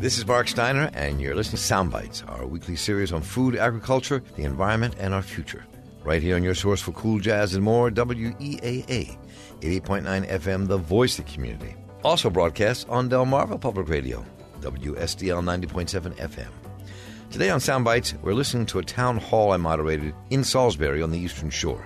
This is Marc Steiner, and you're listening to Sound Bites, our weekly series on food, agriculture, the environment, and our future. Right here on your source for cool jazz and more, WEAA, 88.9 FM, the voice of the community. Also broadcast on Delmarva Public Radio, WSDL 90.7 FM. Today on Sound Bites, we're listening to a town hall I moderated in Salisbury on the Eastern Shore.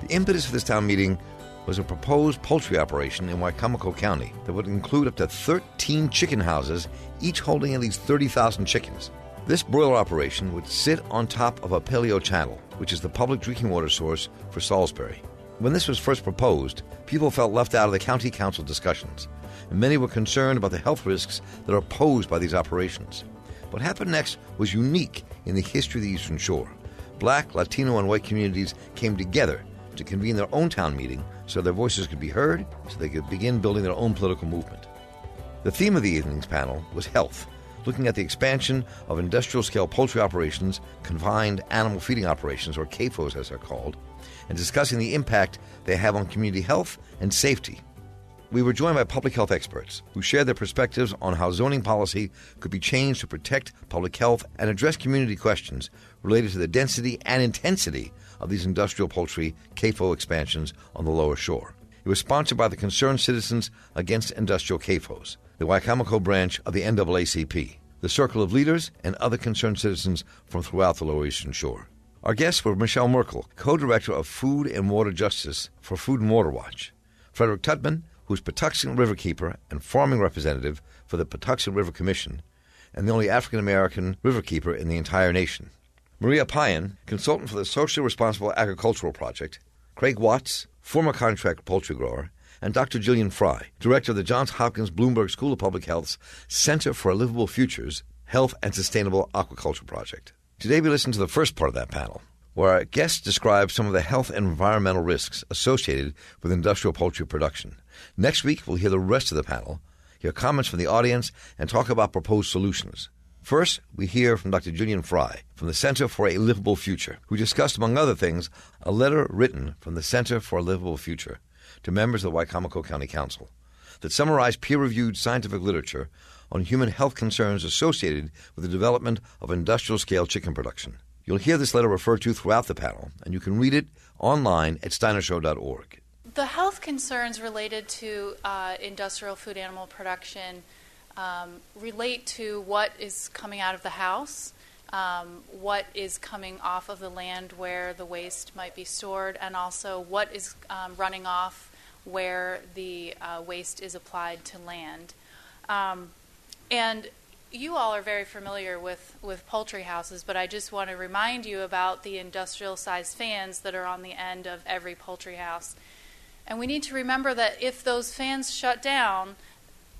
The impetus for this town meeting was a proposed poultry operation in Wicomico County that would include up to 13 chicken houses, each holding at least 30,000 chickens. This broiler operation would sit on top of a paleo channel, which is the public drinking water source for Salisbury. When this was first proposed, people felt left out of the county council discussions, and many were concerned about the health risks that are posed by these operations. What happened next was unique in the history of the Eastern Shore. Black, Latino, and white communities came together to convene their own town meeting so their voices could be heard, so they could begin building their own political movement. The theme of the evening's panel was health, looking at the expansion of industrial scale poultry operations, confined animal feeding operations, or CAFOs as they're called, and discussing the impact they have on community health and safety. We were joined by public health experts who shared their perspectives on how zoning policy could be changed to protect public health and address community questions related to the density and intensity of these industrial poultry CAFO expansions on the lower shore. It was sponsored by the Concerned Citizens Against Industrial CAFOs, the Wicomico branch of the NAACP, the Circle of Leaders, and other concerned citizens from throughout the Lower Eastern Shore. Our guests were Michele Merkel, co director of Food and Water Justice for Food and Water Watch, Frederick Tutman, who's Patuxent Riverkeeper and farming representative for the Patuxent River Commission, and the only African American riverkeeper in the entire nation. Maria Payan, consultant for the Socially Responsible Agricultural Project, Craig Watts, former contract poultry grower, and Dr. Jillian Fry, director of the Johns Hopkins Bloomberg School of Public Health's Center for Livable Futures Health and Sustainable Aquaculture Project. Today we listen to the first part of that panel, where our guests describe some of the health and environmental risks associated with industrial poultry production. Next week, we'll hear the rest of the panel, hear comments from the audience, and talk about proposed solutions. First, we hear from Dr. Jillian Fry from the Center for a Livable Future, who discussed, among other things, a letter written from the Center for a Livable Future to members of the Wicomico County Council that summarized peer reviewed scientific literature on human health concerns associated with the development of industrial scale chicken production. You'll hear this letter referred to throughout the panel, and you can read it online at steinershow.org. The health concerns related to uh, industrial food animal production um, relate to what is coming out of the house, um, what is coming off of the land where the waste might be stored, and also what is um, running off where the uh, waste is applied to land. Um, and you all are very familiar with, with poultry houses, but I just want to remind you about the industrial sized fans that are on the end of every poultry house. And we need to remember that if those fans shut down,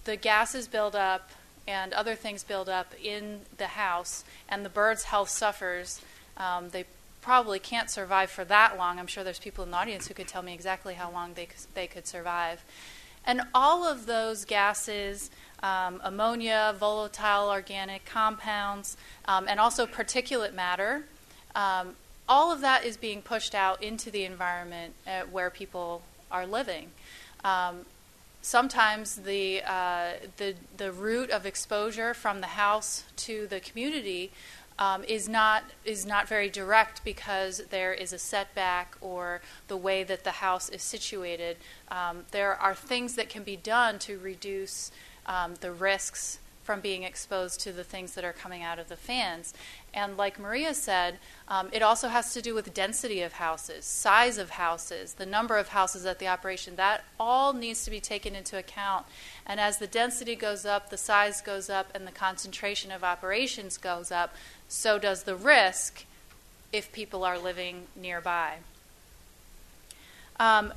the gases build up and other things build up in the house, and the bird's health suffers. Um, they probably can't survive for that long. I'm sure there's people in the audience who could tell me exactly how long they, they could survive. And all of those gases, um, ammonia, volatile organic compounds, um, and also particulate matter, um, all of that is being pushed out into the environment uh, where people are living. Sometimes the, uh, the, the route of exposure from the house to the community um, is not is not very direct because there is a setback or the way that the house is situated. Um, there are things that can be done to reduce um, the risks from being exposed to the things that are coming out of the fans. And like Maria said, um, it also has to do with density of houses, size of houses, the number of houses at the operation. That all needs to be taken into account. And as the density goes up, the size goes up, and the concentration of operations goes up, so does the risk if people are living nearby. Um,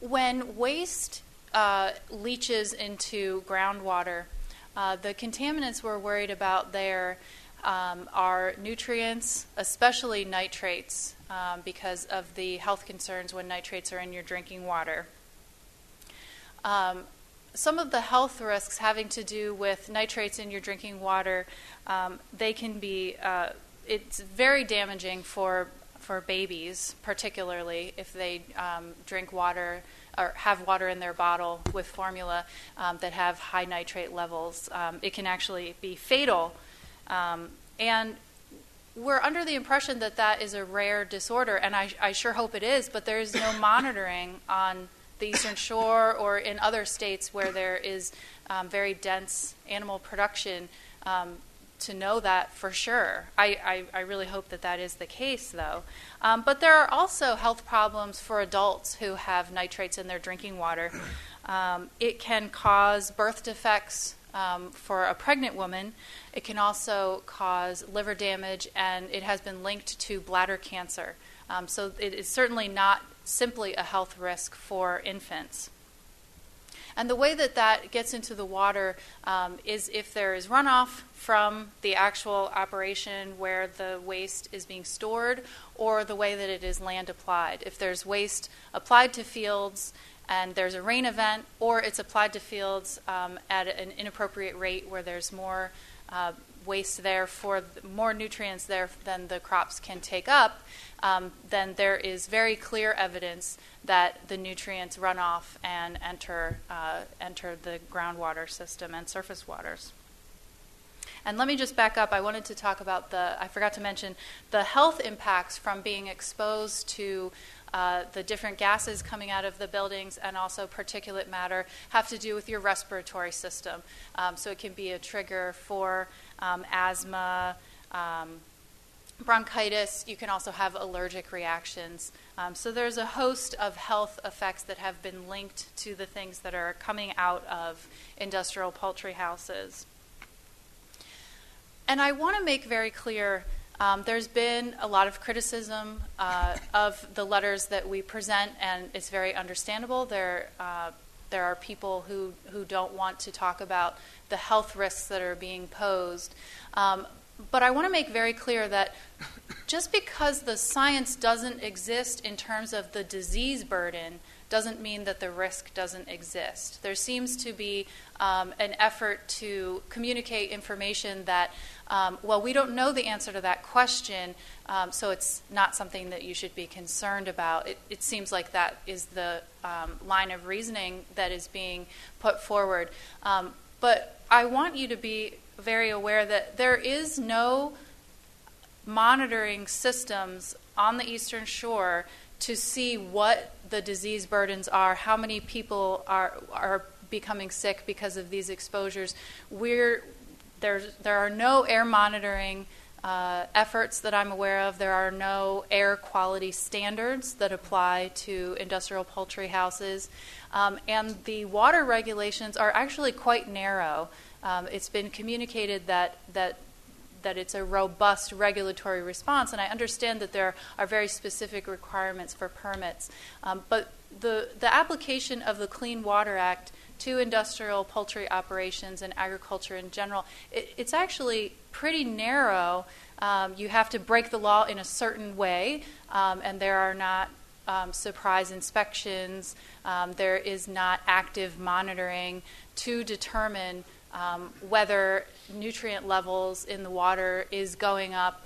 when waste uh, leaches into groundwater, uh, the contaminants we're worried about there um, are nutrients, especially nitrates, um, because of the health concerns when nitrates are in your drinking water. Um, some of the health risks having to do with nitrates in your drinking water, um, they can be, uh, it's very damaging for, for babies, particularly if they um, drink water or have water in their bottle with formula um, that have high nitrate levels. It can actually be fatal. Um, and we're under the impression that that is a rare disorder, and I, I sure hope it is, but there is no monitoring on the Eastern Shore or in other states where there is um, very dense animal production um, to know that for sure. I, I, I, really hope that that is the case, though. Um, but there are also health problems for adults who have nitrates in their drinking water. Um, it can cause birth defects um, for a pregnant woman. It can also cause liver damage, and it has been linked to bladder cancer. Um, so it is certainly not simply a health risk for infants. And the way that that gets into the water um, is if there is runoff from the actual operation where the waste is being stored or the way that it is land applied. If there's waste applied to fields and there's a rain event, or it's applied to fields um, at an inappropriate rate where there's more uh, waste there for more nutrients there than the crops can take up, um, then there is very clear evidence that the nutrients run off and enter uh, enter the groundwater system and surface waters. And let me just back up. I wanted to talk about the, I forgot to mention, the health impacts from being exposed to uh, the different gases coming out of the buildings and also particulate matter have to do with your respiratory system. Um, so it can be a trigger for um, asthma, um, bronchitis. You can also have allergic reactions. Um, so there's a host of health effects that have been linked to the things that are coming out of industrial poultry houses. And I want to make very clear um, there's been a lot of criticism uh, of the letters that we present, and it's very understandable. There, uh, there are people who, who don't want to talk about the health risks that are being posed. Um, but I want to make very clear that just because the science doesn't exist in terms of the disease burden doesn't mean that the risk doesn't exist. There seems to be um, an effort to communicate information that, um, well, we don't know the answer to that question, um, so it's not something that you should be concerned about. It, it seems like that is the um, line of reasoning that is being put forward. Um, but I want you to be very aware that there is no monitoring systems on the Eastern Shore to see what the disease burdens are, how many people are are becoming sick because of these exposures. We're there. There are no air monitoring uh, efforts that I'm aware of. There are no air quality standards that apply to industrial poultry houses, um, and the water regulations are actually quite narrow. Um, it's been communicated that that that it's a robust regulatory response, and I understand that there are very specific requirements for permits. Um, but the the application of the Clean Water Act to industrial poultry operations and agriculture in general, it, it's actually pretty narrow. Um, you have to break the law in a certain way, um, and there are not um, surprise inspections. Um, there is not active monitoring to determine um, whether nutrient levels in the water is going up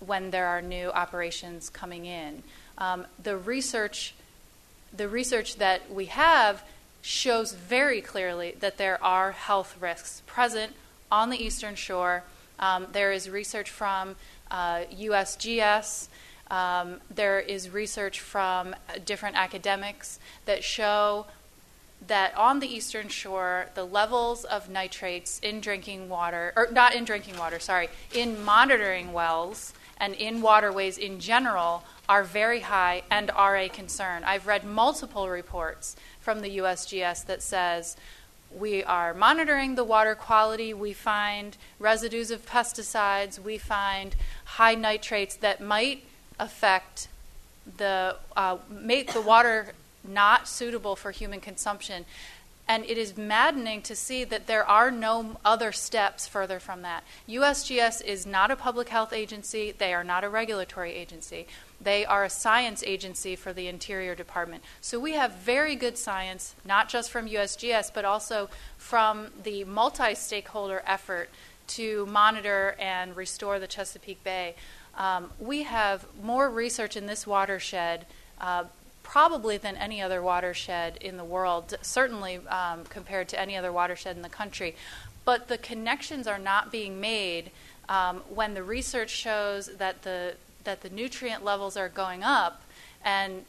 when there are new operations coming in. Um, the research, the research that we have shows very clearly that there are health risks present on the eastern shore. Um, there is research from uh, USGS. Um, there is research from different academics that show that on the eastern shore, the levels of nitrates in drinking water, or not in drinking water, sorry, in monitoring wells and in waterways in general are very high and are a concern. I've read multiple reports from the USGS that says we are monitoring the water quality, we find residues of pesticides, we find high nitrates that might affect the uh, make the water not suitable for human consumption. And it is maddening to see that there are no other steps further from that. USGS is not a public health agency, they are not a regulatory agency. They are a science agency for the Interior Department. So we have very good science, not just from USGS, but also from the multi stakeholder effort to monitor and restore the Chesapeake Bay. Um, we have more research in this watershed uh, probably than any other watershed in the world, certainly um, compared to any other watershed in the country. But the connections are not being made um, when the research shows that the that the nutrient levels are going up, and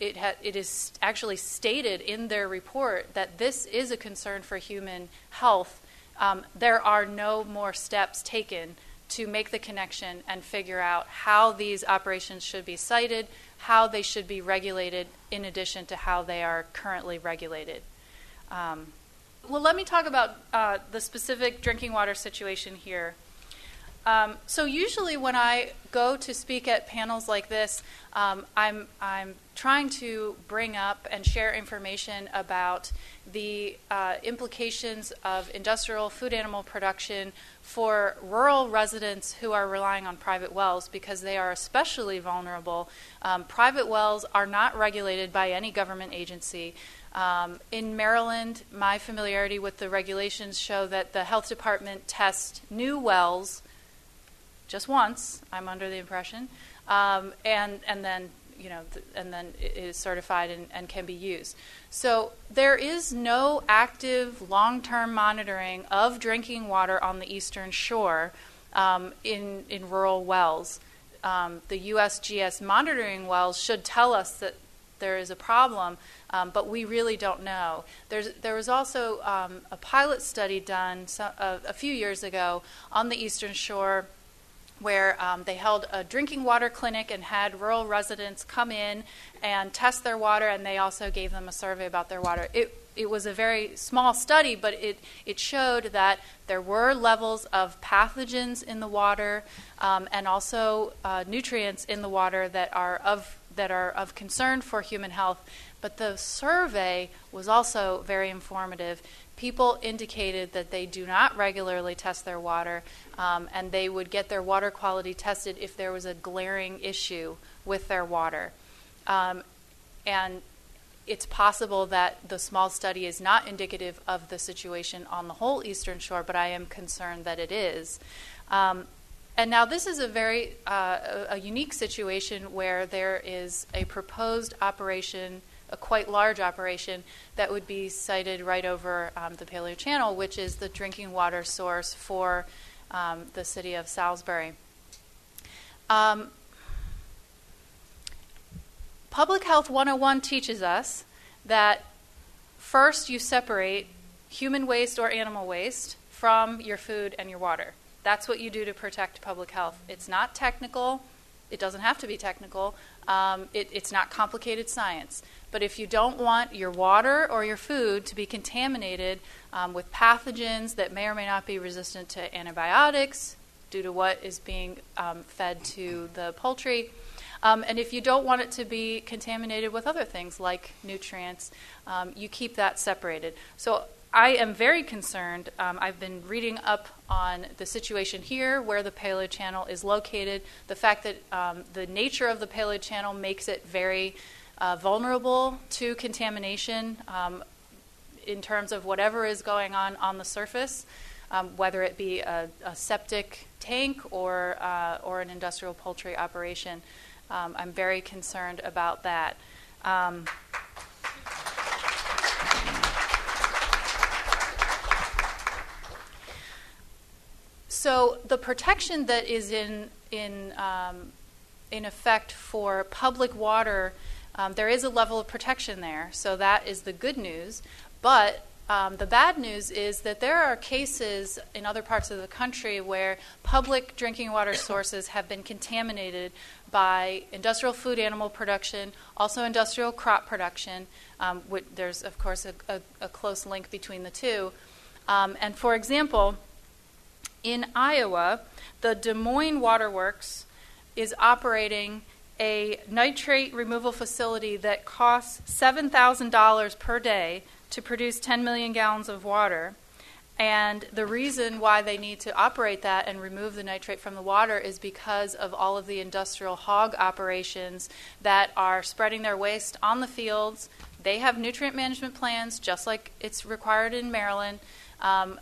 it ha- it is actually stated in their report that this is a concern for human health. Um, there are no more steps taken to make the connection and figure out how these operations should be sited, how they should be regulated, in addition to how they are currently regulated. Um, well, let me talk about uh, the specific drinking water situation here. Um, so usually when I go to speak at panels like this, um, I'm, I'm trying to bring up and share information about the uh, implications of industrial food animal production for rural residents who are relying on private wells because they are especially vulnerable. Um, private wells are not regulated by any government agency. Um, in Maryland, my familiarity with the regulations show that the health department tests new wells just once. I'm under the impression, um, and and then you know, th- and then is certified and, and can be used. So there is no active long-term monitoring of drinking water on the eastern shore um, in in rural wells. Um, the USGS monitoring wells should tell us that there is a problem, um, but we really don't know. There's, there was also um, a pilot study done so, uh, a few years ago on the Eastern Shore where um, they held a drinking water clinic and had rural residents come in and test their water, and they also gave them a survey about their water. It, it was a very small study, but it, it showed that there were levels of pathogens in the water um, and also uh, nutrients in the water that are of that are of concern for human health. But the survey was also very informative people indicated that they do not regularly test their water um, and they would get their water quality tested if there was a glaring issue with their water. Um, and it's possible that the small study is not indicative of the situation on the whole Eastern Shore, but I am concerned that it is. Um, and now this is a very uh, a, unique situation where there is a proposed operation a quite large operation that would be sited right over um, the Paleo Channel, which is the drinking water source for um, the city of Salisbury. Um, Public Health 101 teaches us that first you separate human waste or animal waste from your food and your water. That's what you do to protect public health. It's not technical, it doesn't have to be technical, um, it, it's not complicated science. But if you don't want your water or your food to be contaminated um, with pathogens that may or may not be resistant to antibiotics due to what is being um, fed to the poultry, um, and if you don't want it to be contaminated with other things like nutrients, um, you keep that separated. So I am very concerned. Um, I've been reading up on the situation here where the Paleo Channel is located, the fact that um, the nature of the Paleo Channel makes it very uh, vulnerable to contamination um, in terms of whatever is going on on the surface, um, whether it be a, a septic tank or, uh, or an industrial poultry operation. Um, I'm very concerned about that. So the protection that is in in um, in effect for public water um, there is a level of protection there, so that is the good news. But um, the bad news is that there are cases in other parts of the country where public drinking water sources have been contaminated by industrial food animal production, also industrial crop production. Um, there's, of course, a, a, a, close link between the two. Um, and for example, in Iowa, the Des Moines Waterworks is operating a nitrate removal facility that costs $7,000 per day to produce 10 million gallons of water. And the reason why they need to operate that and remove the nitrate from the water is because of all of the industrial hog operations that are spreading their waste on the fields. They have nutrient management plans, just like it's required in Maryland. Um,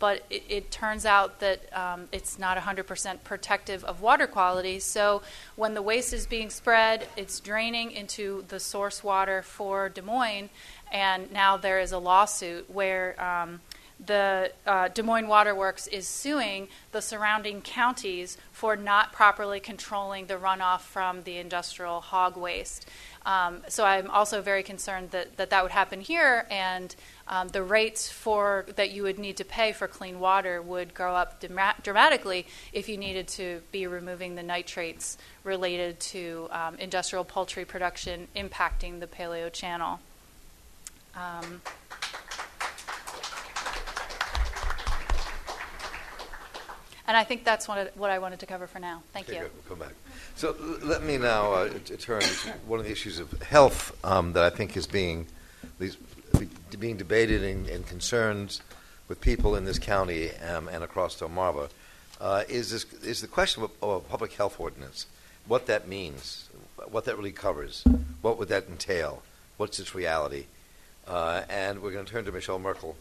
but it, it turns out that um, it's not 100% protective of water quality. So when the waste is being spread, it's draining into the source water for Des Moines, and now there is a lawsuit where um, the uh, Des Moines Water Works is suing the surrounding counties for not properly controlling the runoff from the industrial hog waste. Um, so I'm also very concerned that, that that would happen here, and um, the rates for that you would need to pay for clean water would go up dramatically if you needed to be removing the nitrates related to um, industrial poultry production impacting the Paleo Channel. And I think that's what, what I wanted to cover for now. Thank okay, you. Good. We'll come back. So let me now uh, turn to one of the issues of health um, that I think is being being debated and, and concerned with people in this county um, and across Delmarva uh, is this is the question of a, of a public health ordinance. What that means, what that really covers, what would that entail, what's its reality, uh, and we're going to turn to Michele Merkel,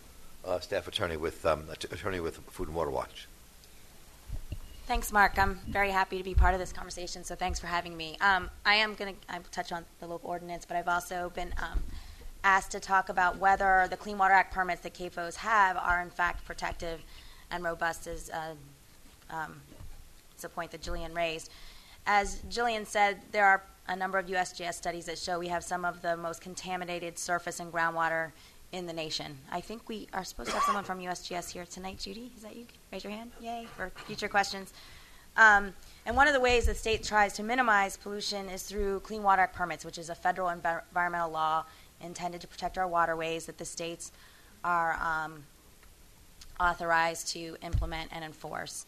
uh, staff attorney with um, attorney with Food and Water Watch. Thanks, Marc. I'm very happy to be part of this conversation, so thanks for having me. Um, I am going to touch on the local ordinance, but I've also been um, asked to talk about whether the Clean Water Act permits that CAFOs have are in fact protective and robust, as uh, um, it's a point that Jillian raised. As Jillian said, there are a number of USGS studies that show we have some of the most contaminated surface and groundwater in the nation. I think we are supposed to have someone from USGS here tonight. Judy, is that you? Raise your hand. Yay for future questions. Um, and one of the ways the state tries to minimize pollution is through Clean Water Act permits, which is a federal env- environmental law intended to protect our waterways that the states are um, authorized to implement and enforce.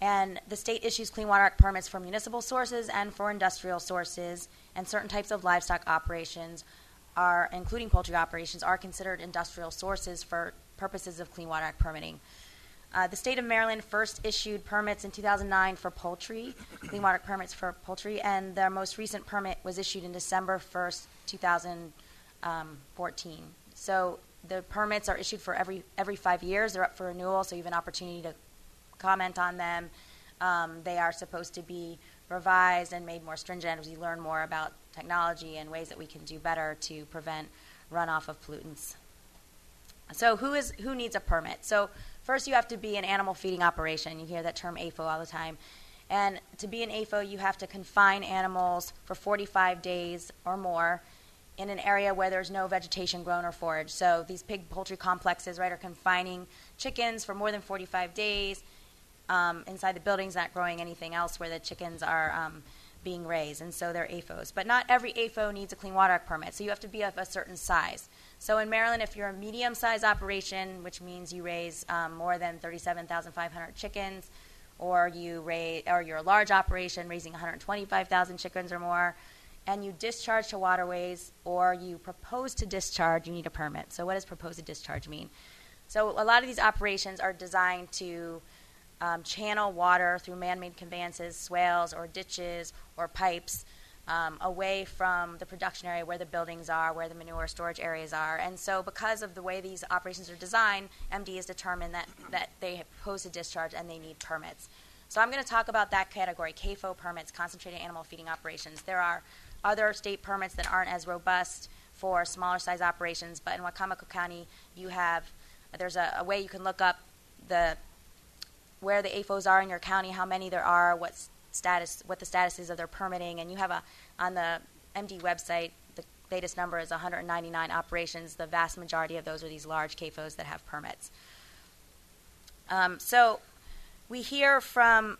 And the state issues Clean Water Act permits for municipal sources and for industrial sources, and certain types of livestock operations are, including poultry operations, are considered industrial sources for purposes of Clean Water Act permitting. Uh, the state of Maryland first issued permits in 2009 for poultry, clean water permits for poultry, and their most recent permit was issued in December 1st, 2014. So the permits are issued for every every five years. They're up for renewal, so you have an opportunity to comment on them. Um, they are supposed to be revised and made more stringent as we learn more about technology and ways that we can do better to prevent runoff of pollutants. So who is who needs a permit? So first you have to be an animal feeding operation. You hear that term AFO all the time. And to be an AFO, you have to confine animals for 45 days or more in an area where there's no vegetation grown or foraged. So these pig poultry complexes, right, are confining chickens for more than 45 days um, inside the buildings, not growing anything else where the chickens are um, being raised, and so they're AFOs. But not every AFO needs a Clean Water Act permit, so you have to be of a certain size. So in Maryland, if you're a medium-sized operation, which means you raise um, more than 37,500 chickens, or you raise, or you're a large operation raising 125,000 chickens or more, and you discharge to waterways, or you propose to discharge, you need a permit. So what does propose to discharge mean? So a lot of these operations are designed to um, channel water through man-made conveyances, swales, or ditches, or pipes um, away from the production area where the buildings are, where the manure storage areas are. And so, because of the way these operations are designed, MD has determined that, that they pose a discharge and they need permits. So, I'm going to talk about that category CAFO permits, concentrated animal feeding operations. There are other state permits that aren't as robust for smaller size operations, but in Wicomico County, you have there's a, a way you can look up the where the AFOs are in your county, how many there are, what status, what the status is of their permitting, and you have a on the MD website. The latest number is 199 operations. The vast majority of those are these large CAFOs that have permits. Um, so we hear from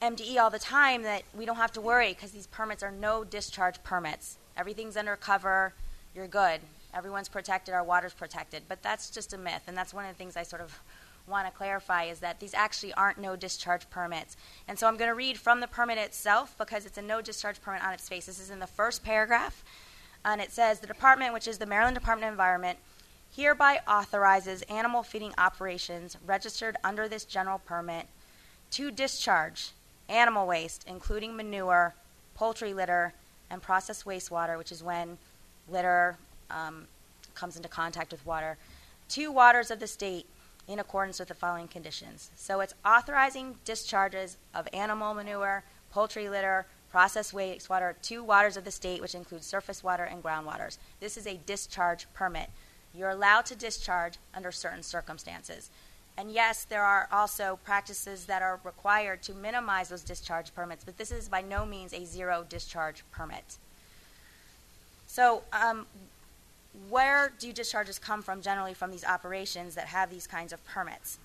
MDE all the time that we don't have to worry because these permits are no discharge permits. Everything's under cover. You're good. Everyone's protected. Our water's protected. But that's just a myth, and that's one of the things I sort of want to clarify is that these actually aren't no discharge permits. And so I'm going to read from the permit itself because it's a no discharge permit on its face. This is in the first paragraph. And it says the department, which is the Maryland Department of Environment, hereby authorizes animal feeding operations registered under this general permit to discharge animal waste, including manure, poultry litter, and processed wastewater, which is when litter um, comes into contact with water, to waters of the state in accordance with the following conditions. So it's authorizing discharges of animal manure, poultry litter, processed wastewater to waters of the state, which includes surface water and groundwaters. This is a discharge permit. You're allowed to discharge under certain circumstances. And yes, there are also practices that are required to minimize those discharge permits, but this is by no means a zero discharge permit. So, um, where do discharges come from generally from these operations that have these kinds of permits?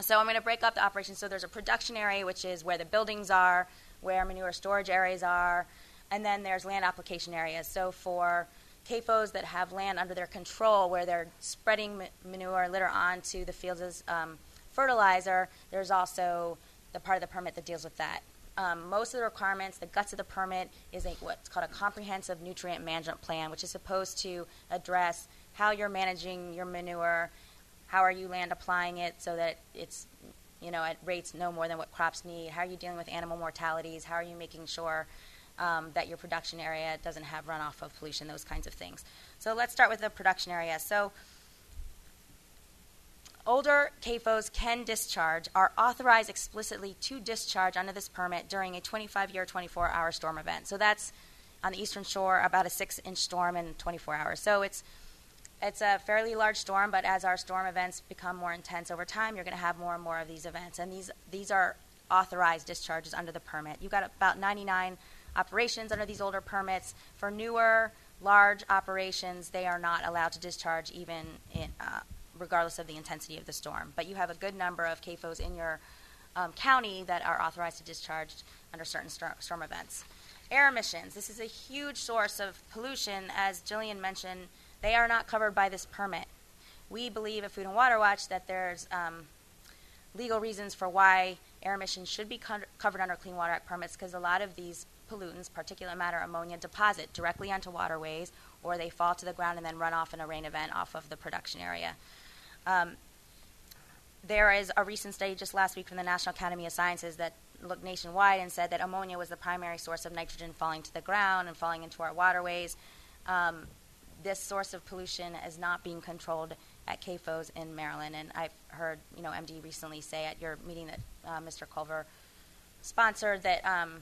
So, I'm going to break up the operations. So, there's a production area, which is where the buildings are, where manure storage areas are, and then there's land application areas. So, for CAFOs that have land under their control where they're spreading manure litter onto the fields as um, fertilizer, there's also the part of the permit that deals with that. Um, most of the requirements, the guts of the permit, is a, what's called a comprehensive nutrient management plan, which is supposed to address how you're managing your manure, how are you land applying it so that it's you know at rates no more than what crops need, how are you dealing with animal mortalities, how are you making sure um, that your production area doesn't have runoff of pollution, those kinds of things. So let's start with the production area. So older CAFOs can discharge, are authorized explicitly to discharge under this permit during a 25 year, 24 hour storm event. So that's on the eastern shore, about a six inch storm in 24 hours. So it's it's a fairly large storm, but as our storm events become more intense over time, you're going to have more and more of these events. And these, these are authorized discharges under the permit. You've got about 99 operations under these older permits. For newer, large operations, they are not allowed to discharge even in, uh, regardless of the intensity of the storm. But you have a good number of CAFOs in your um, county that are authorized to discharge under certain storm, storm events. Air emissions. This is a huge source of pollution. As Jillian mentioned, they are not covered by this permit. We believe at Food and Water Watch that there's um, legal reasons for why air emissions should be co- covered under Clean Water Act permits because a lot of these pollutants, particulate matter, ammonia, deposit directly onto waterways, or they fall to the ground and then run off in a rain event off of the production area. Um, there is a recent study just last week from the National Academy of Sciences that looked nationwide and said that ammonia was the primary source of nitrogen falling to the ground and falling into our waterways. Um, this source of pollution is not being controlled at CAFOs in Maryland, and I've heard you know MD recently say at your meeting that uh, Mr. Culver sponsored that um,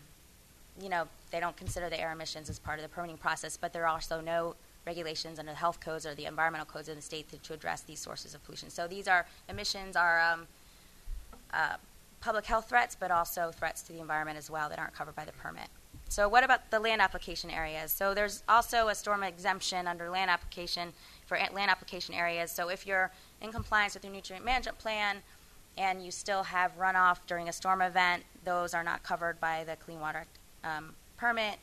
you know, they don't consider the air emissions as part of the permitting process, but there are also no regulations under the health codes or the environmental codes in the state to, to address these sources of pollution. So these are emissions are um, uh, public health threats, but also threats to the environment as well that aren't covered by the permit. So what about the land application areas? So there's also a storm exemption under land application for land application areas. So if you're in compliance with your nutrient management plan and you still have runoff during a storm event, those are not covered by the Clean Water um, permit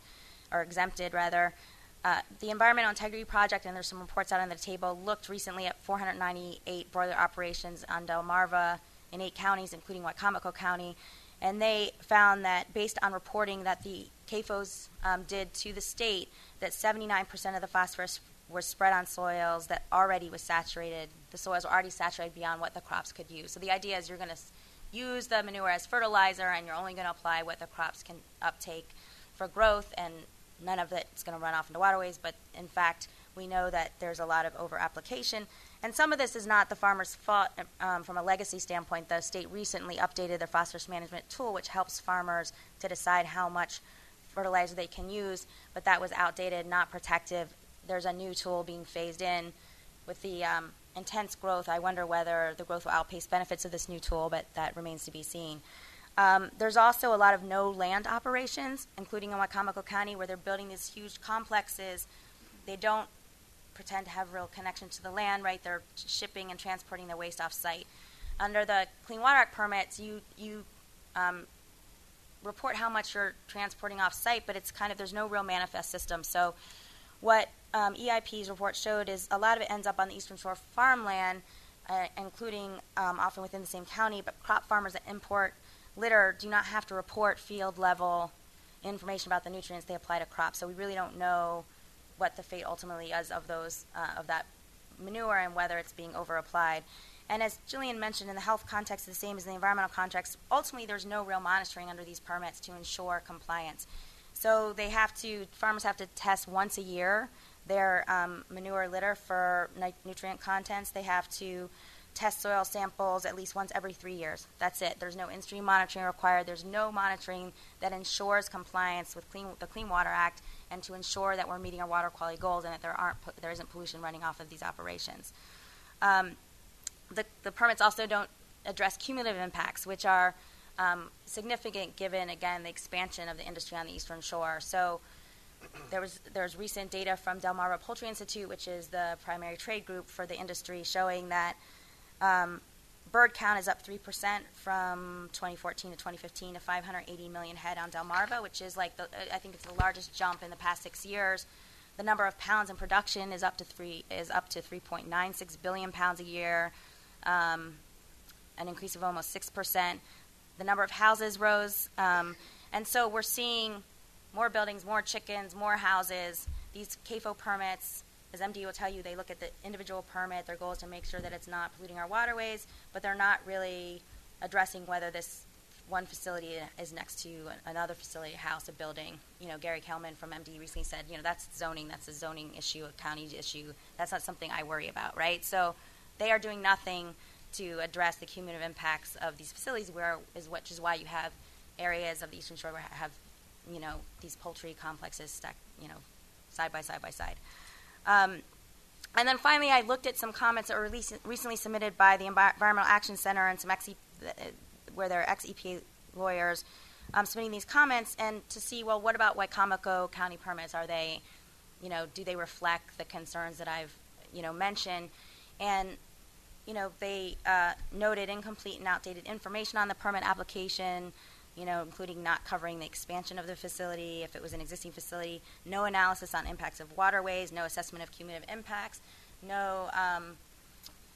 or exempted rather. Uh, the Environmental Integrity Project, and there's some reports out on the table, looked recently at 498 broiler operations on Delmarva in eight counties, including Wicomico County, and they found that based on reporting that the CAFOs um, did to the state, that 79% of the phosphorus was spread on soils that already was saturated. The soils were already saturated beyond what the crops could use. So the idea is you're going to use the manure as fertilizer and you're only going to apply what the crops can uptake for growth and none of it's going to run off into waterways but in fact we know that there's a lot of over application and some of this is not the farmer's fault um, from a legacy standpoint. The state recently updated their phosphorus management tool which helps farmers to decide how much fertilizer they can use but that was outdated not protective. There's a new tool being phased in with the um, intense growth, I wonder whether the growth will outpace benefits of this new tool, but that remains to be seen. Um, there's also a lot of no land operations, including in Wicomico County, where they're building these huge complexes. They don't pretend to have real connection to the land, right? They're shipping and transporting their waste off site. Under the Clean Water Act permits, you you um, report how much you're transporting off site, but it's kind of there's no real manifest system. So, what um, EIP's report showed is a lot of it ends up on the Eastern Shore farmland, uh, including um, often within the same county. But crop farmers that import litter do not have to report field level information about the nutrients they apply to crops. So we really don't know what the fate ultimately is of those uh, of that manure and whether it's being over applied. And as Jillian mentioned, in the health context, the same as the environmental context, ultimately there's no real monitoring under these permits to ensure compliance. So they have to, farmers have to test once a year their um, manure litter for nutrient contents. They have to test soil samples at least once every three years. That's it. There's no in-stream monitoring required. There's no monitoring that ensures compliance with clean, the Clean Water Act and to ensure that we're meeting our water quality goals and that there aren't there isn't pollution running off of these operations. Um, the, the permits also don't address cumulative impacts, which are um, significant given again the expansion of the industry on the Eastern Shore. So there was there's recent data from Delmarva Poultry Institute, which is the primary trade group for the industry, showing that um, bird count is up 3% from 2014 to 2015 to 580 million head on Delmarva, which is like the, I think it's the largest jump in the past six years. The number of pounds in production is up to three is up to 3.96 billion pounds a year, um, an increase of almost six percent. The number of houses rose, um, and so we're seeing more buildings, more chickens, more houses. These CAFO permits, as MD will tell you, they look at the individual permit. Their goal is to make sure that it's not polluting our waterways, but they're not really addressing whether this one facility is next to another facility, a house, a building. You know, Gary Kelman from MD recently said, you know, that's zoning. That's a zoning issue, a county issue. That's not something I worry about, right? So they are doing nothing to address the cumulative impacts of these facilities, where is which is why you have areas of the Eastern Shore where have you know these poultry complexes stacked you know side by side by side. Um, and then finally, I looked at some comments that were recently submitted by the Environmental Action Center and some ex where there are ex EPA lawyers um, submitting these comments, and to see well, what about Wicomico County permits? Are they, you know, do they reflect the concerns that I've you know mentioned? And you know, they uh, noted incomplete and outdated information on the permit application, you know, including not covering the expansion of the facility if it was an existing facility, no analysis on impacts of waterways, no assessment of cumulative impacts, no um,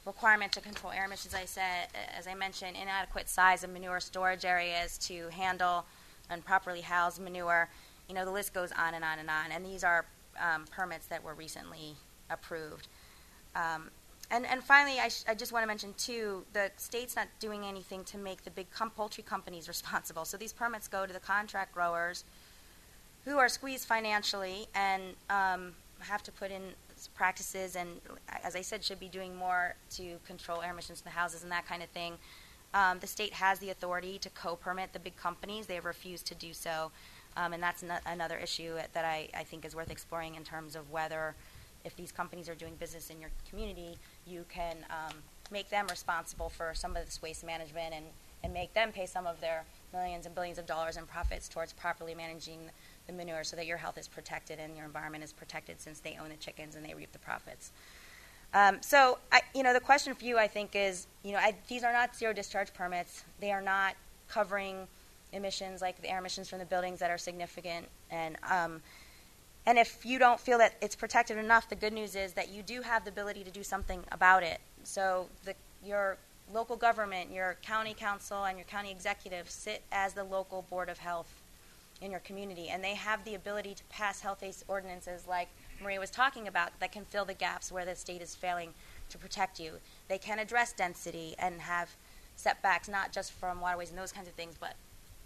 requirement to control air emissions. I said, as I mentioned, inadequate size of manure storage areas to handle and properly house manure. You know, the list goes on and on and on. And these are um, permits that were recently approved. Um, and, and finally, I, sh- I just want to mention too, the state's not doing anything to make the big com- poultry companies responsible. So these permits go to the contract growers, who are squeezed financially and um, have to put in practices and, as I said, should be doing more to control air emissions in the houses and that kind of thing. Um, the state has the authority to co-permit the big companies. They have refused to do so, um, and that's another issue that I, I think is worth exploring in terms of whether if these companies are doing business in your community, you can um, make them responsible for some of this waste management and, and make them pay some of their millions and billions of dollars in profits towards properly managing the manure so that your health is protected and your environment is protected since they own the chickens and they reap the profits. Um, so, I, you know, the question for you, I think, is, you know, I, these are not zero discharge permits. They are not covering emissions like the air emissions from the buildings that are significant. And um, and if you don't feel that it's protected enough, the good news is that you do have the ability to do something about it. So the, your local government, your county council, and your county executive sit as the local board of health in your community, and they have the ability to pass health-based ordinances like Maria was talking about that can fill the gaps where the state is failing to protect you. They can address density and have setbacks not just from waterways and those kinds of things, but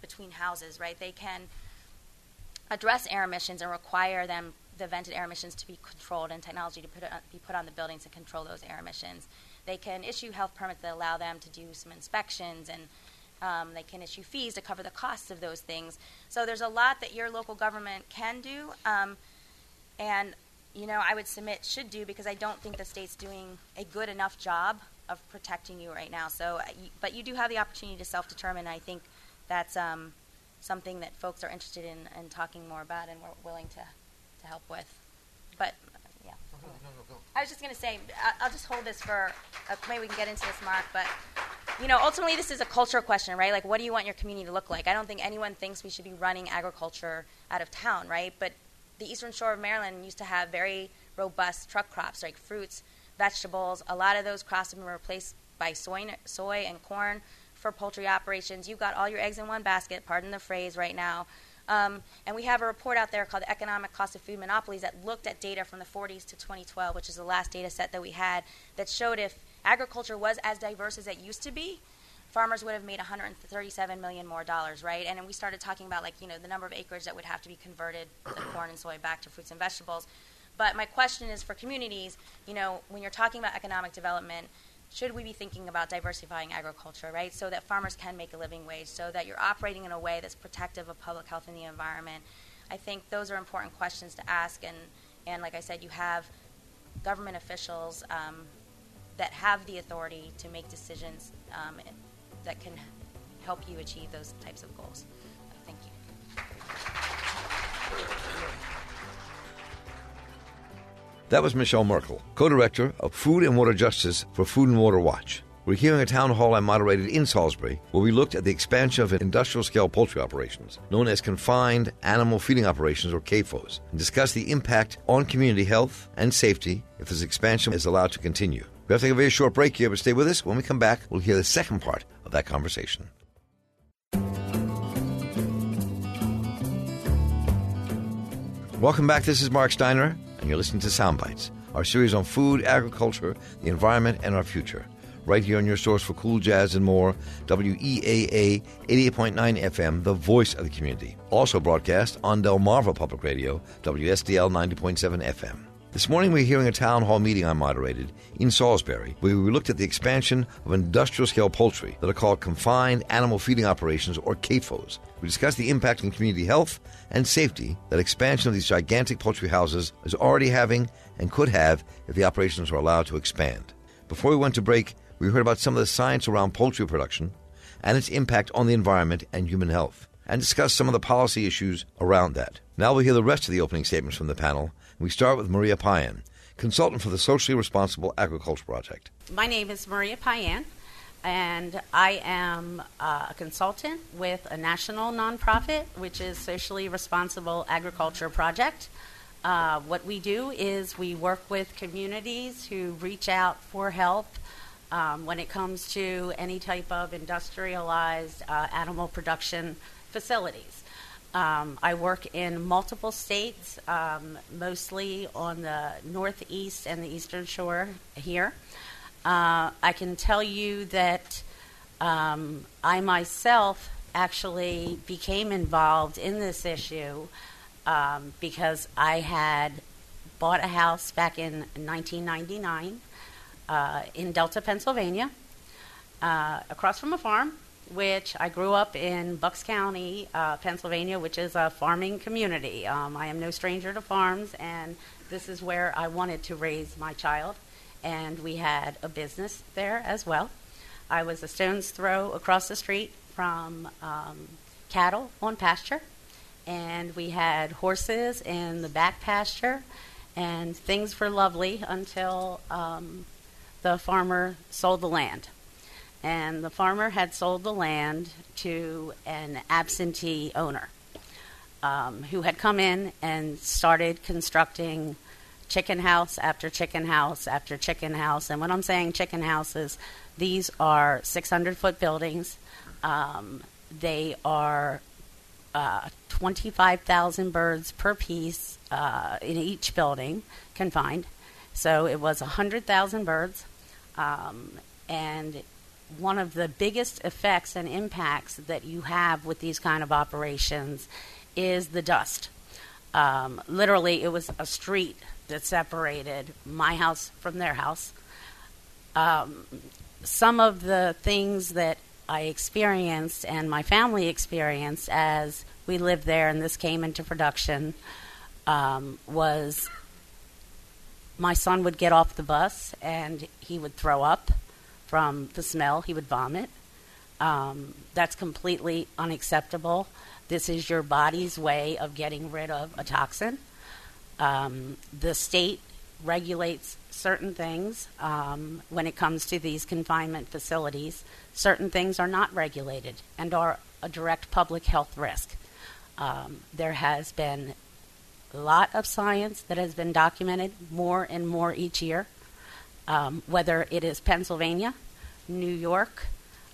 between houses, right? They can address air emissions and require them the vented air emissions to be controlled and technology to put, be put on the buildings to control those air emissions. They can issue health permits that allow them to do some inspections and um, they can issue fees to cover the costs of those things. So there's a lot that your local government can do, um, and you know I would submit should do because I don't think the state's doing a good enough job of protecting you right now. So, uh, but you do have the opportunity to self-determine. I think that's um, something that folks are interested in and talking more about, and we're willing to, to help with. But yeah, I was just going to say I'll just hold this for uh, maybe we can get into this, Marc. But you know, ultimately, this is a cultural question, right? Like, what do you want your community to look like? I don't think anyone thinks we should be running agriculture out of town, right? But the Eastern Shore of Maryland used to have very robust truck crops, like fruits, vegetables. A lot of those crops have been replaced by soy, soy and corn for poultry operations. You've got all your eggs in one basket, pardon the phrase, right now. Um, and we have a report out there called the Economic Cost of Food Monopolies that looked at data from the 40s to 2012, which is the last data set that we had, that showed if agriculture was as diverse as it used to be, farmers would have made 137 million more dollars, right? And we started talking about like you know the number of acres that would have to be converted, the corn and soy, back to fruits and vegetables. But my question is for communities, you know, when you're talking about economic development, should we be thinking about diversifying agriculture, right? So that farmers can make a living wage, so that you're operating in a way that's protective of public health and the environment. I think those are important questions to ask, and, and like I said, you have government officials um, that have the authority to make decisions um, that can help you achieve those types of goals. Thank you. That was Michele Merkel, co director of Food and Water Justice for Food and Water Watch. We're hearing a town hall I moderated in Salisbury where we looked at the expansion of industrial scale poultry operations, known as confined animal feeding operations or CAFOs, and discussed the impact on community health and safety if this expansion is allowed to continue. We have to take a very short break here, but stay with us. When we come back, we'll hear the second part of that conversation. Welcome back. This is Marc Steiner, and you're listening to Soundbites, our series on food, agriculture, the environment, and our future. Right here on your source for cool jazz and more, WEAA 88.9 FM, the voice of the community. Also broadcast on Delmarva Public Radio, WSDL 90.7 FM. This morning we're hearing a town hall meeting I moderated in Salisbury where we looked at the expansion of industrial scale poultry that are called confined animal feeding operations or CAFOs. We discussed the impact on community health and safety that expansion of these gigantic poultry houses is already having and could have if the operations were allowed to expand. Before we went to break, we heard about some of the science around poultry production and its impact on the environment and human health, and discussed some of the policy issues around that. Now we'll hear the rest of the opening statements from the panel we start with Maria Payan, consultant for the Socially Responsible Agriculture Project. My name is Maria Payan, and I am uh, a consultant with a national nonprofit, which is Socially Responsible Agriculture Project. Uh, what we do is we work with communities who reach out for help um, when it comes to any type of industrialized uh, animal production facilities. Um, I work in multiple states, um, mostly on the northeast and the eastern shore here. Uh, I can tell you that um, I myself actually became involved in this issue um, because I had bought a house back in 1999 uh, in Delta, Pennsylvania, uh, across from a farm which I grew up in Bucks County, uh, Pennsylvania, which is a farming community. Um, I am no stranger to farms, and this is where I wanted to raise my child. And we had a business there as well. I was a stone's throw across the street from um, cattle on pasture, and we had horses in the back pasture, and things were lovely until um, the farmer sold the land and the farmer had sold the land to an absentee owner um, who had come in and started constructing chicken house after chicken house after chicken house. And when I'm saying chicken houses, these are 600 foot buildings. Um, they are uh, 25,000 birds per piece uh, in each building confined. So it was 100,000 birds. Um, and one of the biggest effects and impacts that you have with these kind of operations is the dust. Um, literally, it was a street that separated my house from their house. Um, some of the things that I experienced and my family experienced as we lived there and this came into production um, was my son would get off the bus and he would throw up from the smell. He would vomit. Um, that's completely unacceptable. This is your body's way of getting rid of a toxin. Um, the state regulates certain things um, when it comes to these confinement facilities. Certain things are not regulated and are a direct public health risk. Um, there has been a lot of science that has been documented more and more each year, um, whether it is Pennsylvania, New York,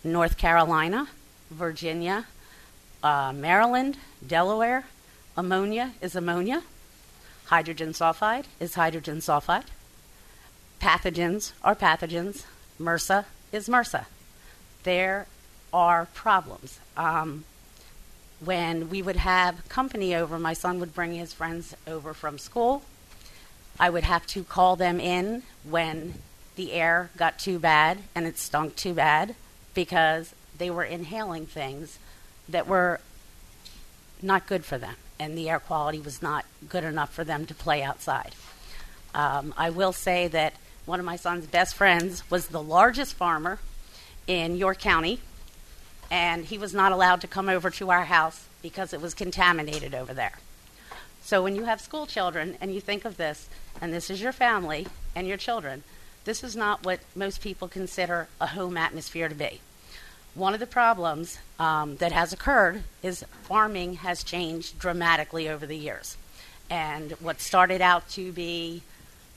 North Carolina, Virginia, uh, Maryland, Delaware. Ammonia is ammonia. Hydrogen sulfide is hydrogen sulfide. Pathogens are pathogens. MRSA is MRSA. There are problems. Um, when we would have company over, my son would bring his friends over from school. I would have to call them in when the air got too bad and it stunk too bad because they were inhaling things that were not good for them, and the air quality was not good enough for them to play outside. Um, I will say that one of my son's best friends was the largest farmer in York County, and he was not allowed to come over to our house because it was contaminated over there. So when you have school children and you think of this, and this is your family and your children, this is not what most people consider a home atmosphere to be. One of the problems um, that has occurred is farming has changed dramatically over the years. And what started out to be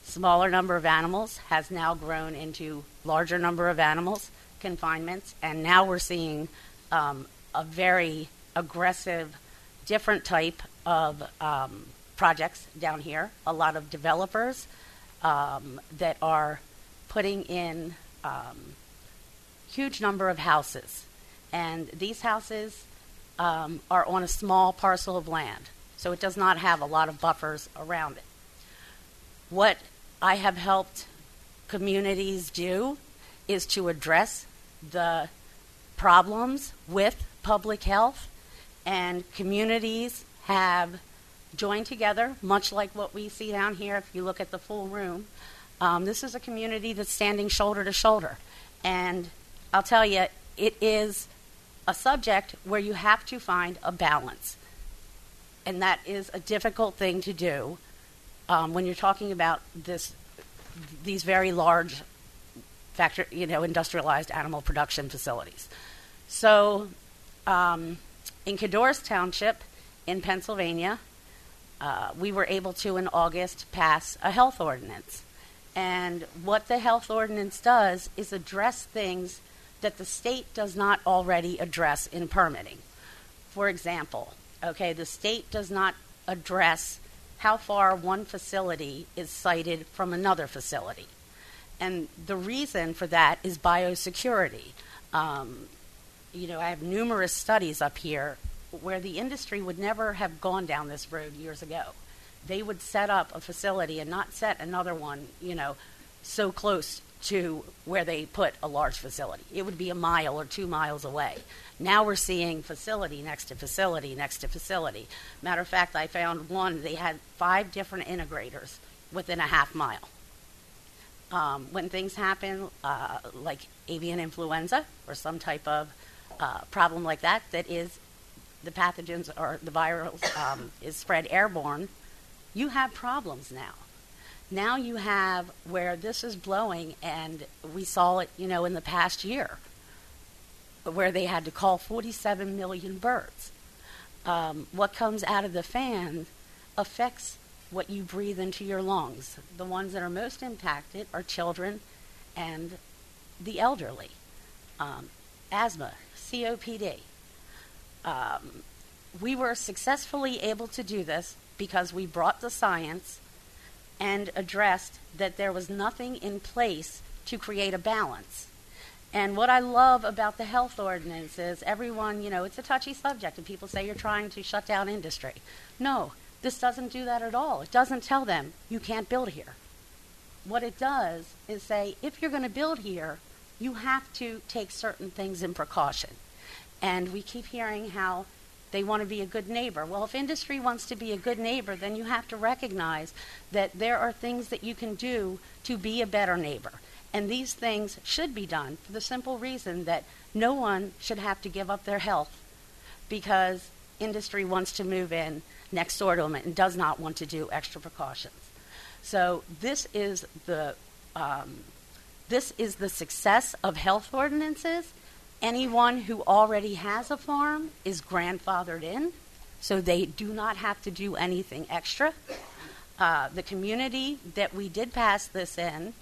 smaller number of animals has now grown into larger number of animals, confinements, and now we're seeing um, a very aggressive, different type of um, projects down here. A lot of developers um, that are putting in um, huge number of houses, and these houses um, are on a small parcel of land, so it does not have a lot of buffers around it. What I have helped communities do is to address the problems with public health, and communities have joined together, much like what we see down here if you look at the full room. Um, this is a community that's standing shoulder to shoulder. And I'll tell you, it is a subject where you have to find a balance. And that is a difficult thing to do um, when you're talking about this, these very large factor, you know, industrialized animal production facilities. So, um, in Codorus Township in Pennsylvania, uh, we were able to in August pass a health ordinance. And what the health ordinance does is address things that the state does not already address in permitting. For example, okay, the state does not address how far one facility is sited from another facility. And the reason for that is biosecurity. Um, you know, I have numerous studies up here where the industry would never have gone down this road years ago. They would set up a facility and not set another one, you know, so close to where they put a large facility. It would be a mile or two miles away. Now we're seeing facility next to facility next to facility. Matter of fact, I found one, they had five different integrators within a half mile. Um, when things happen, uh, like avian influenza or some type of uh, problem like that, that is the pathogens or the virus um, is spread airborne, you have problems now. Now you have where this is blowing, and we saw it, you know, in the past year, where they had to call 47 million birds. Um, what comes out of the fan affects what you breathe into your lungs. The ones that are most impacted are children and the elderly. Um, asthma, COPD. Um, we were successfully able to do this because we brought the science and addressed that there was nothing in place to create a balance. And what I love about the health ordinance is everyone, you know, it's a touchy subject, and people say you're trying to shut down industry. No, this doesn't do that at all. It doesn't tell them you can't build here. What it does is say if you're going to build here, you have to take certain things in precaution. And we keep hearing how they want to be a good neighbor. Well, if industry wants to be a good neighbor, then you have to recognize that there are things that you can do to be a better neighbor. And these things should be done for the simple reason that no one should have to give up their health because industry wants to move in next door to them and does not want to do extra precautions. So this is the um, this is the success of health ordinances anyone who already has a farm is grandfathered in, so they do not have to do anything extra. Uh, the community that we did pass this in,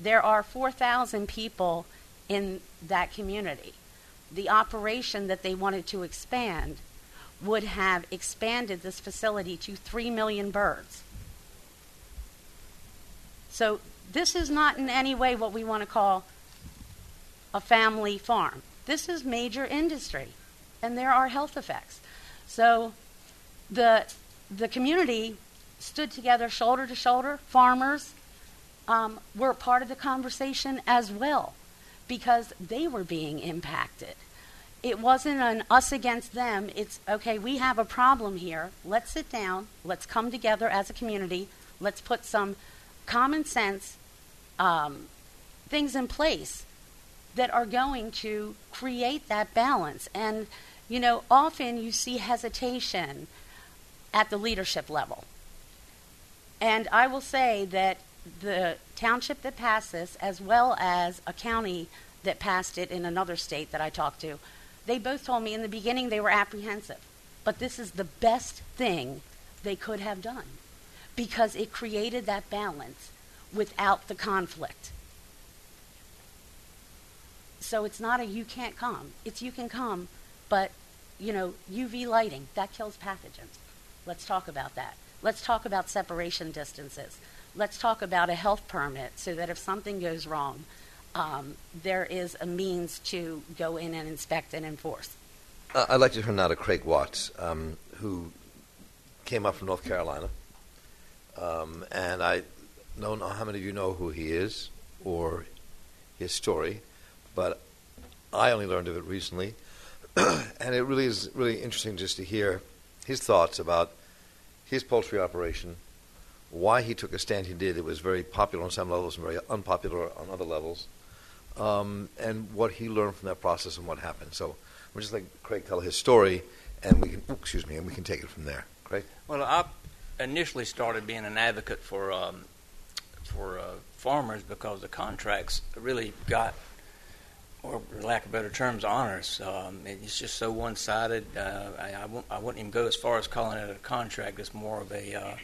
there are 4,000 people in that community. The operation that they wanted to expand would have expanded this facility to 3 million birds. So, this is not in any way what we want to call a family farm. This is major industry, and there are health effects. So the, the community stood together shoulder to shoulder, farmers, um, were part of the conversation as well because they were being impacted. It wasn't an us against them. It's okay, we have a problem here. Let's sit down. Let's come together as a community. Let's put some common sense um, things in place that are going to create that balance. And, you know, often you see hesitation at the leadership level. And I will say that the township that passed this, as well as a county that passed it in another state that I talked to, they both told me in the beginning they were apprehensive. But this is the best thing they could have done because it created that balance without the conflict. So it's not a you can't come, it's you can come, but you know, UV lighting, that kills pathogens. Let's talk about that. Let's talk about separation distances let's talk about a health permit so that if something goes wrong, um, there is a means to go in and inspect and enforce. Uh, I'd like to turn now to Craig Watts, um, who came up from North Carolina. Um, and I don't know how many of you know who he is or his story, but I only learned of it recently. and it really is really interesting just to hear his thoughts about his poultry operation why he took a stand he did. It was very popular on some levels and very unpopular on other levels, um, and what he learned from that process and what happened. So we're just like Craig tell his story, and we can excuse me, and we can take it from there. Craig. Well, I initially started being an advocate for um, for uh, farmers because the contracts really got. Or, for lack of better terms, honors. Um, it's just so one-sided. Uh, I, I, won't, I wouldn't even go as far as calling it a contract. It's more of a uh,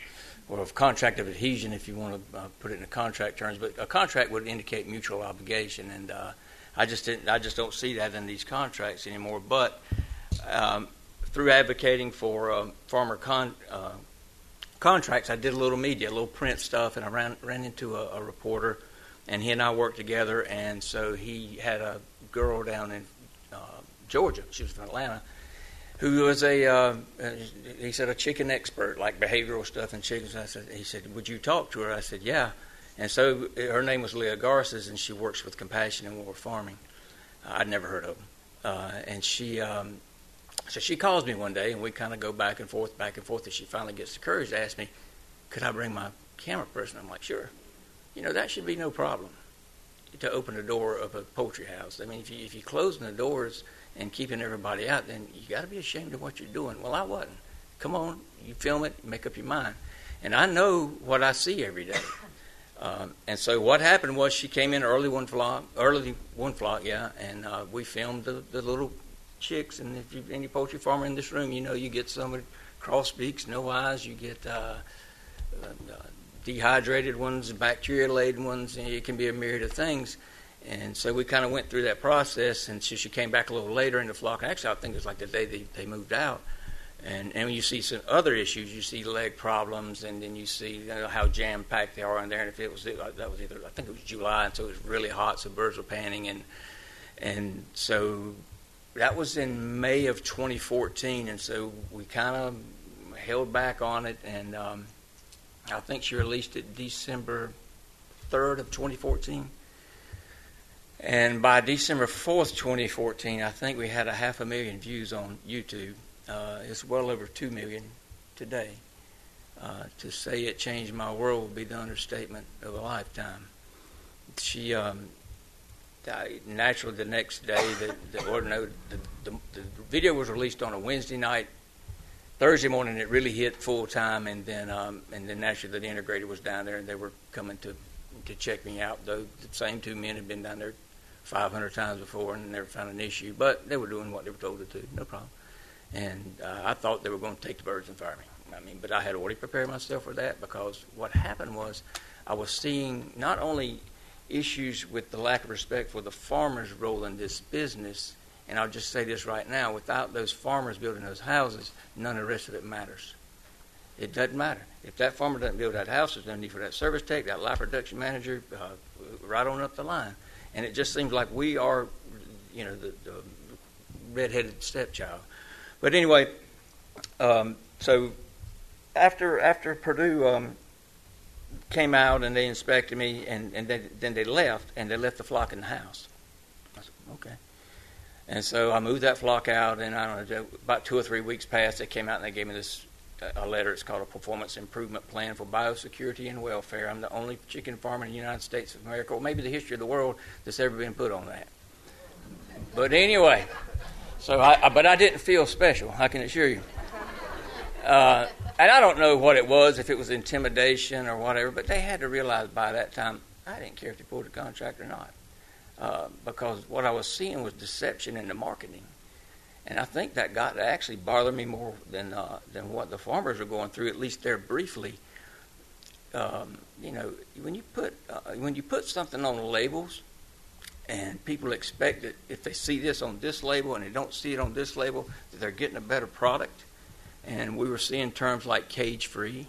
or of contract of adhesion, if you want to uh, put it in contract terms. But a contract would indicate mutual obligation, and uh, I just didn't, I just don't see that in these contracts anymore. But um, through advocating for um, farmer con, uh, contracts, I did a little media, a little print stuff, and I ran ran into a, a reporter, and he and I worked together. And so he had a girl down in uh, Georgia. She was from Atlanta who was a uh, he said a chicken expert, like behavioral stuff and chickens. I said he said, "Would you talk to her?" I said, "Yeah." And so her name was Leah Garces, and she works with Compassion in World Farming. Uh, I'd never heard of them, uh, and she. Um, so she calls me one day, and we kind of go back and forth, back and forth, and she finally gets the courage to ask me, "Could I bring my camera person?" I'm like, "Sure." You know that should be no problem to open the door of a poultry house. I mean, if you if you're closing the doors and keeping everybody out, then you got to be ashamed of what you're doing. Well, I wasn't. Come on, you film it, make up your mind. And I know what I see every day. Um, and so what happened was she came in early one flock, early one flock, yeah, and uh, we filmed the, the little chicks. And if you any poultry farmer in this room, you know you get some with cross beaks, no eyes. You get uh, uh, dehydrated ones, bacteria laden ones. And it can be a myriad of things. And so we kind of went through that process, and so she came back a little later in the flock. Actually, I think it was like the day they, they moved out. And and you see some other issues, you see leg problems, and then you see you know, how jam packed they are in there. And if it was that was either I think it was July, and so it was really hot, so birds were panning, and and so that was in May of 2014, and so we kind of held back on it, and um, I think she released it December 3rd of 2014. And by December 4th, 2014, I think we had a half a million views on YouTube. Uh, it's well over 2 million today. Uh, to say it changed my world would be the understatement of a lifetime. She, um, naturally, the next day, the, the, the, the, the video was released on a Wednesday night. Thursday morning, it really hit full time, and then um, and then naturally, the integrator was down there, and they were coming to to check me out. Though the same two men had been down there 500 times before and never found an issue. But they were doing what they were told to do, no problem. And uh, I thought they were going to take the birds and fire me. I mean, but I had already prepared myself for that because what happened was I was seeing not only issues with the lack of respect for the farmers' role in this business, and I'll just say this right now: without those farmers building those houses, none of the rest of it matters. It doesn't matter if that farmer doesn't build that house. There's no need for that service tech, that live production manager, uh, right on up the line and it just seems like we are, you know, the, the redheaded stepchild. But anyway, um, so after after Perdue um, came out and they inspected me, and, and they, then they left, and they left the flock in the house. And so I moved that flock out, and I don't know, about two or three weeks passed. They came out and they gave me this a letter. It's called a Performance Improvement Plan for Biosecurity and Welfare. I'm the only chicken farmer in the United States of America, or maybe the history of the world, that's ever been put on that. But anyway, so I, but I didn't feel special. I can assure you. Uh, and I don't know what it was, if it was intimidation or whatever, but they had to realize by that time I didn't care if they pulled a contract or not. Uh, because what I was seeing was deception in the marketing. And I think that got actually bother me more than uh, than what the farmers are going through, at least there briefly. Um, you know, when you put uh, when you put something on the labels, and people expect that if they see this on this label and they don't see it on this label, that they're getting a better product. And we were seeing terms like cage free,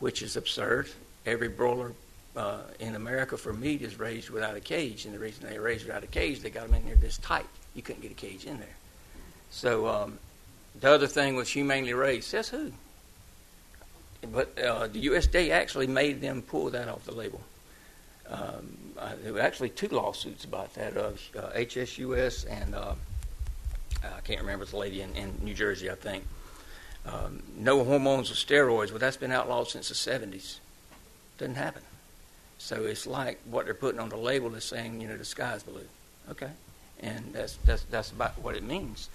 which is absurd. Every broiler uh, in America for meat is raised without a cage, and the reason they raised without a cage, they got them in there this tight. You couldn't get a cage in there. So um, the other thing was humanely raised. Says who? But uh, the USDA actually made them pull that off the label. Um, uh, there were actually two lawsuits about that of uh, HSUS and uh, I can't remember the lady in, in New Jersey, I think. Um, no hormones or steroids. Well, that's been outlawed since the 70s. Doesn't happen. So it's like what they're putting on the label is saying, you know, the sky's blue. Okay, and that's that's that's about what it means.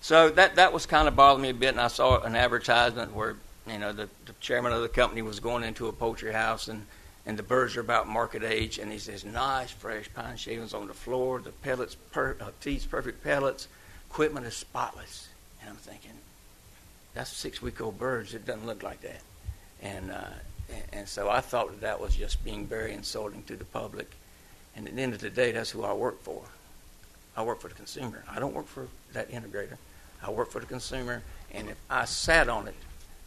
So that that was kind of bothering me a bit, and I saw an advertisement where you know the, the chairman of the company was going into a poultry house and and the birds are about market age, and he says nice fresh pine shavings on the floor, the pellets, per, uh, teats perfect pellets, equipment is spotless, and I'm thinking that's six week old birds. It doesn't look like that, and uh, and so I thought that that was just being very insulting to the public. And at the end of the day, that's who I work for. I work for the consumer. I don't work for that integrator. I work for the consumer, and if I sat on it,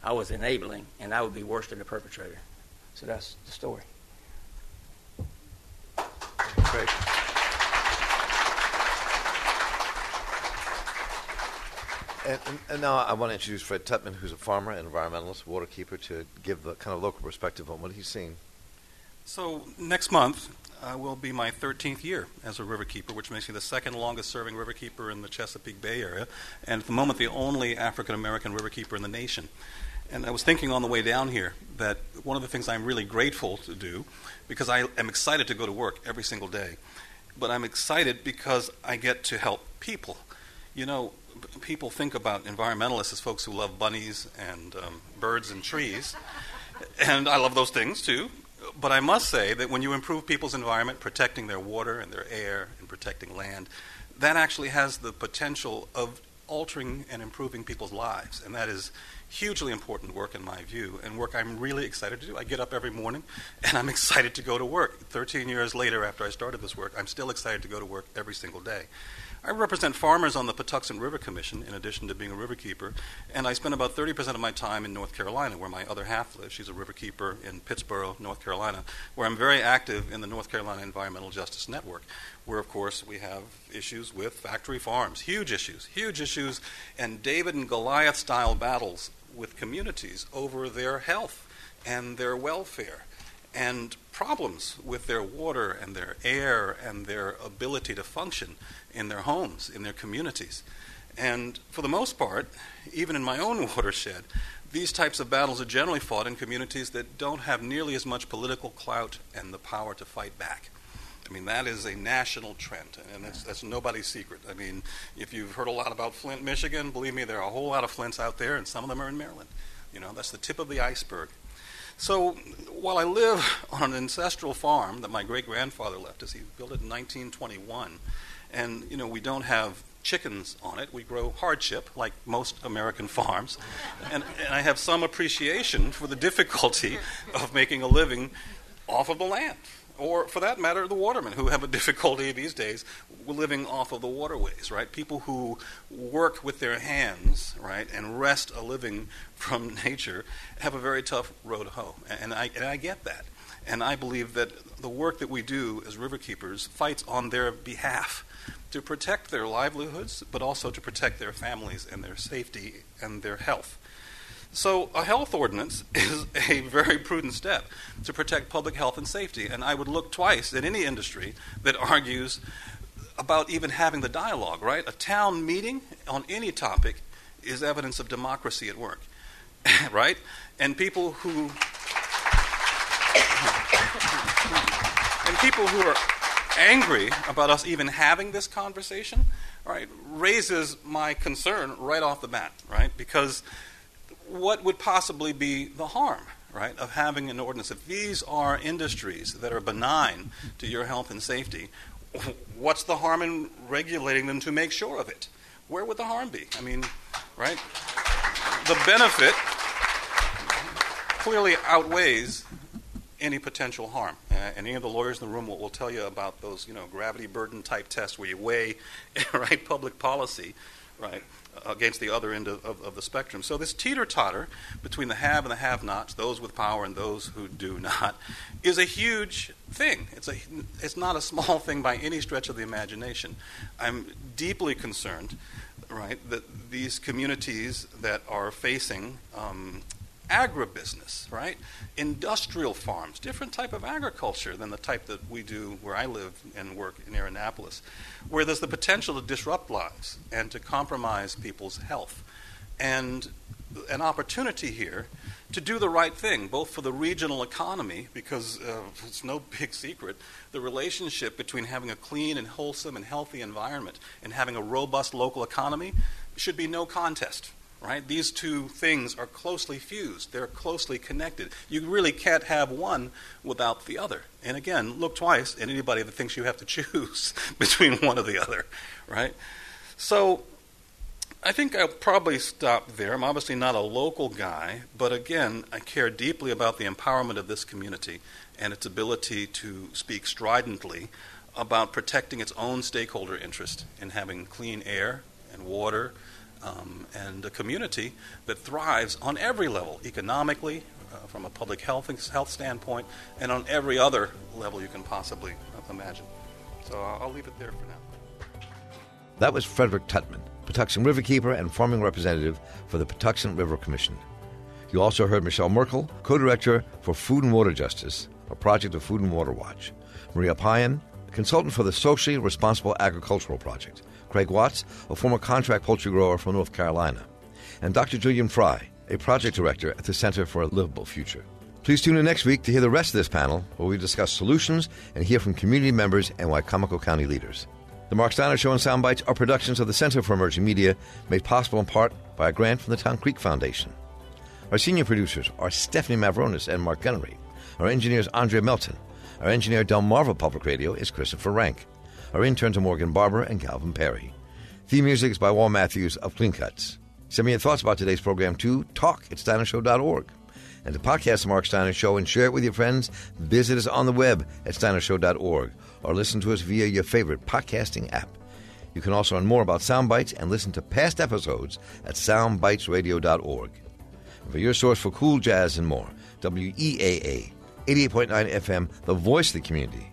I was enabling, and I would be worse than the perpetrator. So that's the story. Great. And, and, now I want to introduce Fred Tutman, who's a farmer, and environmentalist, waterkeeper, to give the kind of local perspective on what he's seeing. So next month, uh, will be my 13th year as a riverkeeper, which makes me the second longest serving riverkeeper in the Chesapeake Bay area, and at the moment the only African American riverkeeper in the nation. And I was thinking on the way down here that one of the things I'm really grateful to do, because I am excited to go to work every single day, but I'm excited because I get to help people. You know, people think about environmentalists as folks who love bunnies and um, birds and trees, and I love those things too but I must say that when you improve people's environment, protecting their water and their air and protecting land, that actually has the potential of altering and improving people's lives. And that is hugely important work in my view, and work I'm really excited to do. I get up every morning and I'm excited to go to work. 13 years later, after I started this work, I'm still excited to go to work every single day. I represent farmers on the Patuxent River Commission, in addition to being a riverkeeper, and I spend about 30% of my time in North Carolina, where my other half lives. She's a riverkeeper in Pittsboro, North Carolina, where I'm very active in the North Carolina Environmental Justice Network, where, of course, we have issues with factory farms, huge issues, huge issues, and David and Goliath style battles with communities over their health and their welfare and problems with their water and their air and their ability to function in their homes, in their communities. And for the most part, even in my own watershed, these types of battles are generally fought in communities that don't have nearly as much political clout and the power to fight back. I mean, that is a national trend, and that's, that's nobody's secret. I mean, if you've heard a lot about Flint, Michigan, believe me, there are a whole lot of Flints out there, and some of them are in Maryland. You know, that's the tip of the iceberg. So while I live on an ancestral farm that my great grandfather left us, he built it in 1921, and you know we don't have chickens on it. We grow hardship like most American farms, and, and I have some appreciation for the difficulty of making a living off of the land or for that matter, the watermen who have a difficulty these days living off of the waterways, right? People who work with their hands, right, and wrest a living from nature have a very tough road hoe. And I, and I get that. And I believe that the work that we do as riverkeepers fights on their behalf to protect their livelihoods, but also to protect their families and their safety and their health. So, a health ordinance is a very prudent step to protect public health and safety. And I would look twice at any industry that argues about even having the dialogue, right? A town meeting on any topic is evidence of democracy at work, right? And people who. and people who are angry about us even having this conversation, right, raises my concern right off the bat, right? Because what would possibly be the harm, right, of having an ordinance? If these are industries that are benign to your health and safety, what's the harm in regulating them to make sure of it? Where would the harm be? I mean, right? The benefit clearly outweighs any potential harm. Uh, and any of the lawyers in the room will, will, tell you about those, you know, gravity burden type tests where you weigh, right, public policy, right, against the other end of, of, of the spectrum. So this teeter totter between the have and the have nots, those with power and those who do not, is a huge thing. It's, a, it's not a small thing by any stretch of the imagination. I'm deeply concerned, right, that these communities that are facing um, agribusiness, right? Industrial farms, different type of agriculture than the type that we do where I live and work in Annapolis, where there's the potential to disrupt lives and to compromise people's health. And an opportunity here to do the right thing, both for the regional economy, because uh, it's no big secret, the relationship between having a clean and wholesome and healthy environment and having a robust local economy should be no contest right? These two things are closely fused, they're closely connected. You really can't have one without the other. And again, look twice at anybody that thinks you have to choose between one or the other, right? So I think I'll probably stop there. I'm obviously not a local guy, but again, I care deeply about the empowerment of this community and its ability to speak stridently about protecting its own stakeholder interest in having clean air and water um, and a community that thrives on every level, economically, uh, from a public health, health standpoint, and on every other level you can possibly imagine. So I'll, I'll leave it there for now. That was Frederick Tutman, Patuxent Riverkeeper and farming representative for the Patuxent River Commission. You also heard Michele Merkel, co director for Food and Water Justice, a project of Food and Water Watch, Maria Payan, consultant for the Socially Responsible Agricultural Project, Craig Watts, a former contract poultry grower from North Carolina, and Dr. Jillian Fry, a project director at the Center for a Livable Future. Please tune in next week to hear the rest of this panel, where we discuss solutions and hear from community members and Wicomico County leaders. The Marc Steiner Show and Soundbites are productions of the Center for Emerging Media, made possible in part by a grant from the Town Creek Foundation. Our senior producers are Stephanie Mavronis and Mark Gunnery. Our engineer is Andrea Melton. Our engineer at Delmarva Public Radio is Christopher Rank. Our interns are Morgan Barber and Calvin Perry. Theme music is by Wal Matthews of Clean Cuts. Send me your thoughts about today's program to talk at steinershow.org. And to podcast the Marc Steiner Show and share it with your friends, visit us on the web at steinershow.org or listen to us via your favorite podcasting app. You can also learn more about Soundbites and listen to past episodes at soundbitesradio.org. And for your source for cool jazz and more, WEAA 88.9 FM, the voice of the community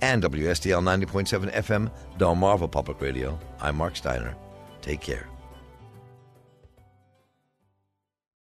and WSDL 90.7 FM, Delmarva Public Radio. I'm Marc Steiner. Take care.